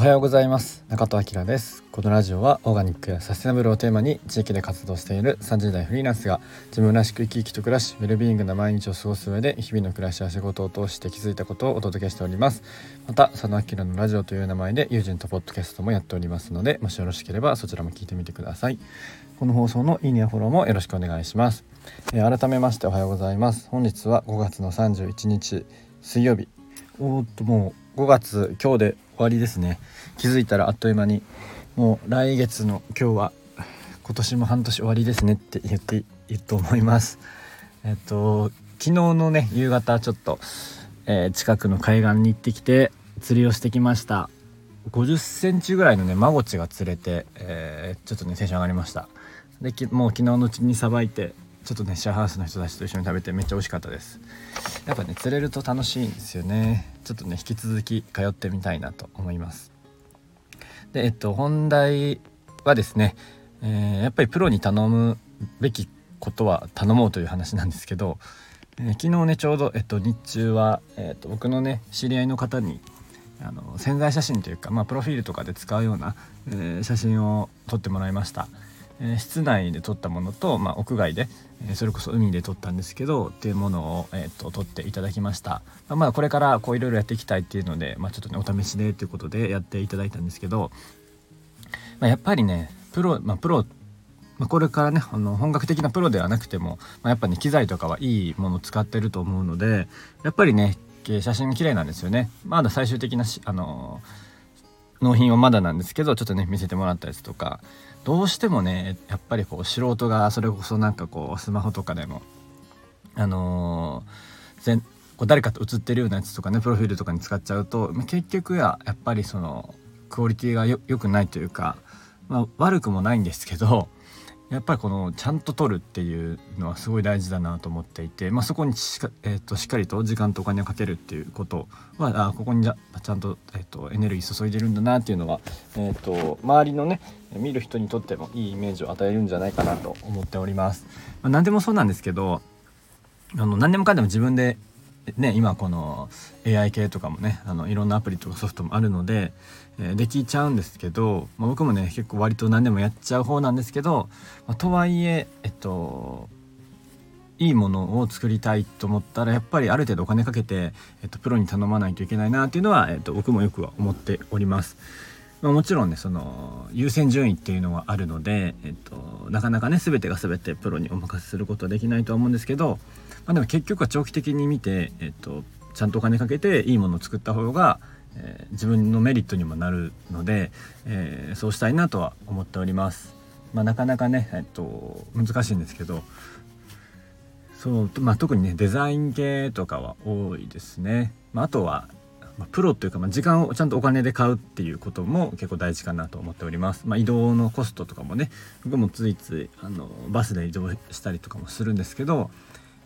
おはようございます。中戸明です。このラジオはオーガニックやサステナブルをテーマに地域で活動している30代フリーランスが自分らしく生き生きと暮らしウェルビーイングな毎日を過ごす上で日々の暮らしや仕事を通して気づいたことをお届けしております。また佐野明のラジオという名前で友人とポッドキャストもやっておりますのでもしよろしければそちらも聞いてみてください。この放送のいいねやフォローもよろしくお願いします、えー、改めましておはようございます。本日は5月の31日水曜日。おっともう5月今日で終わりですね。気づいたらあっという間にもう来月の今日は今年も半年終わりですねって言っていいと思います。えっと昨日のね夕方ちょっと、えー、近くの海岸に行ってきて釣りをしてきました。50センチぐらいのねマゴチが釣れて、えー、ちょっとねテンション上がりました。でもう昨日のうちにさばいてちょっとねシェアハウスの人たちと一緒に食べてめっちゃ美味しかったです。やっぱね釣れると楽しいんですよね。ちょっとね引き続き通ってみたいなと思います。でえっと本題はですね、えー、やっぱりプロに頼むべきことは頼もうという話なんですけど、えー、昨日ねちょうど、えっと、日中は、えっと、僕のね知り合いの方にあの潜在写真というか、まあ、プロフィールとかで使うような、えー、写真を撮ってもらいました。え、室内で撮ったものと、まあ、屋外で、え、それこそ海で撮ったんですけどっていうものを、えーと、撮っていただきました、まあ、まあこれからこういろいろやっていきたいっていうので、まあ、ちょっとねお試しでということでやっていただいたんですけど、まあ、やっぱりねプロ、まあ、プロまあ、これからねあの本格的なプロではなくても、ま、やっぱね機材とかはいいものを使ってると思うのでやっぱりね写真綺麗なんですよね。まだ最終的なあの納品はまだなんですけどちょっとね見せてもらったやつとか。どうしてもねやっぱりこう素人がそれこそなんかこうスマホとかでもあのー、全こう誰かと写ってるようなやつとかねプロフィールとかに使っちゃうと結局はやっぱりそのクオリティがよくないというか、まあ、悪くもないんですけどやっぱりこのちゃんと取るっていうのはすごい大事だなと思っていて、まあ、そこにしか,、えーと、しっかりと時間とお金をかけるっていうことはあここにじゃちゃんと,、えーと、エネルギー注いでるんだなっていうのは、えーと、周りのね見る人にとってもいいイメージを与えるんじゃないかなと思っております。まあ、何でもそうなんですけどあの何でもかんでも自分でね今この AI 系とかもねあのいろんなアプリとかソフトもあるのでえできちゃうんですけど、まあ、僕もね結構割と何でもやっちゃう方なんですけど、まあ、とはいええっといいものを作りたいと思ったらやっぱりある程度お金かけて、えっと、プロに頼まないといけないなっていうのは、えっと、僕もよくは思っております。まあ、もちろんねその優先順位っていうのはあるので、えっと、なかなかね全てが全てプロにお任せすることはできないとは思うんですけど、まあ、でも結局は長期的に見て、えっと、ちゃんとお金かけていいものを作った方がえー、自分のメリットにもなるので、えー、そうしたいなとは思っております。まあ、なかなかね、えっと、難しいんですけどそう、まあ、特にねデザイン系とかは多いですね。まあ、あとは、まあ、プロというか、まあ、時間をちゃんとお金で買うっていうことも結構大事かなと思っております。まあ、移動のコストとかもね僕もついついあのバスで移動したりとかもするんですけど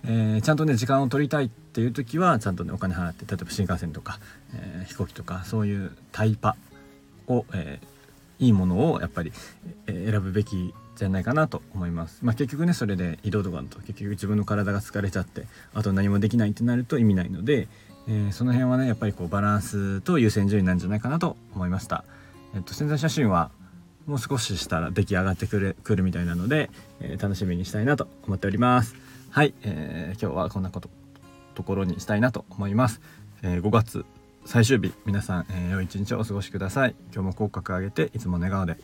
えー、ちゃんとね時間を取りたいっていう時はちゃんとねお金払って例えば新幹線とか、えー、飛行機とかそういうタイパを、えー、いいものをやっぱり、え選ぶべきじゃないかなと思います。まあ、結局ねそれで移動とかだと結局自分の体が疲れちゃってあと何もできないってなると意味ないので、えその辺はねやっぱりこうバランスと優先順位なんじゃないかなと思いました。えっと、潜在写真はもう少ししたら出来上がってくるくるみたいなので、え楽しみにしたいなと思っております。はい、えー、今日はこんなことところにしたいなと思います、えー、5月最終日皆さん、えー、良い一日をお過ごしください今日も口角上げていつも笑顔で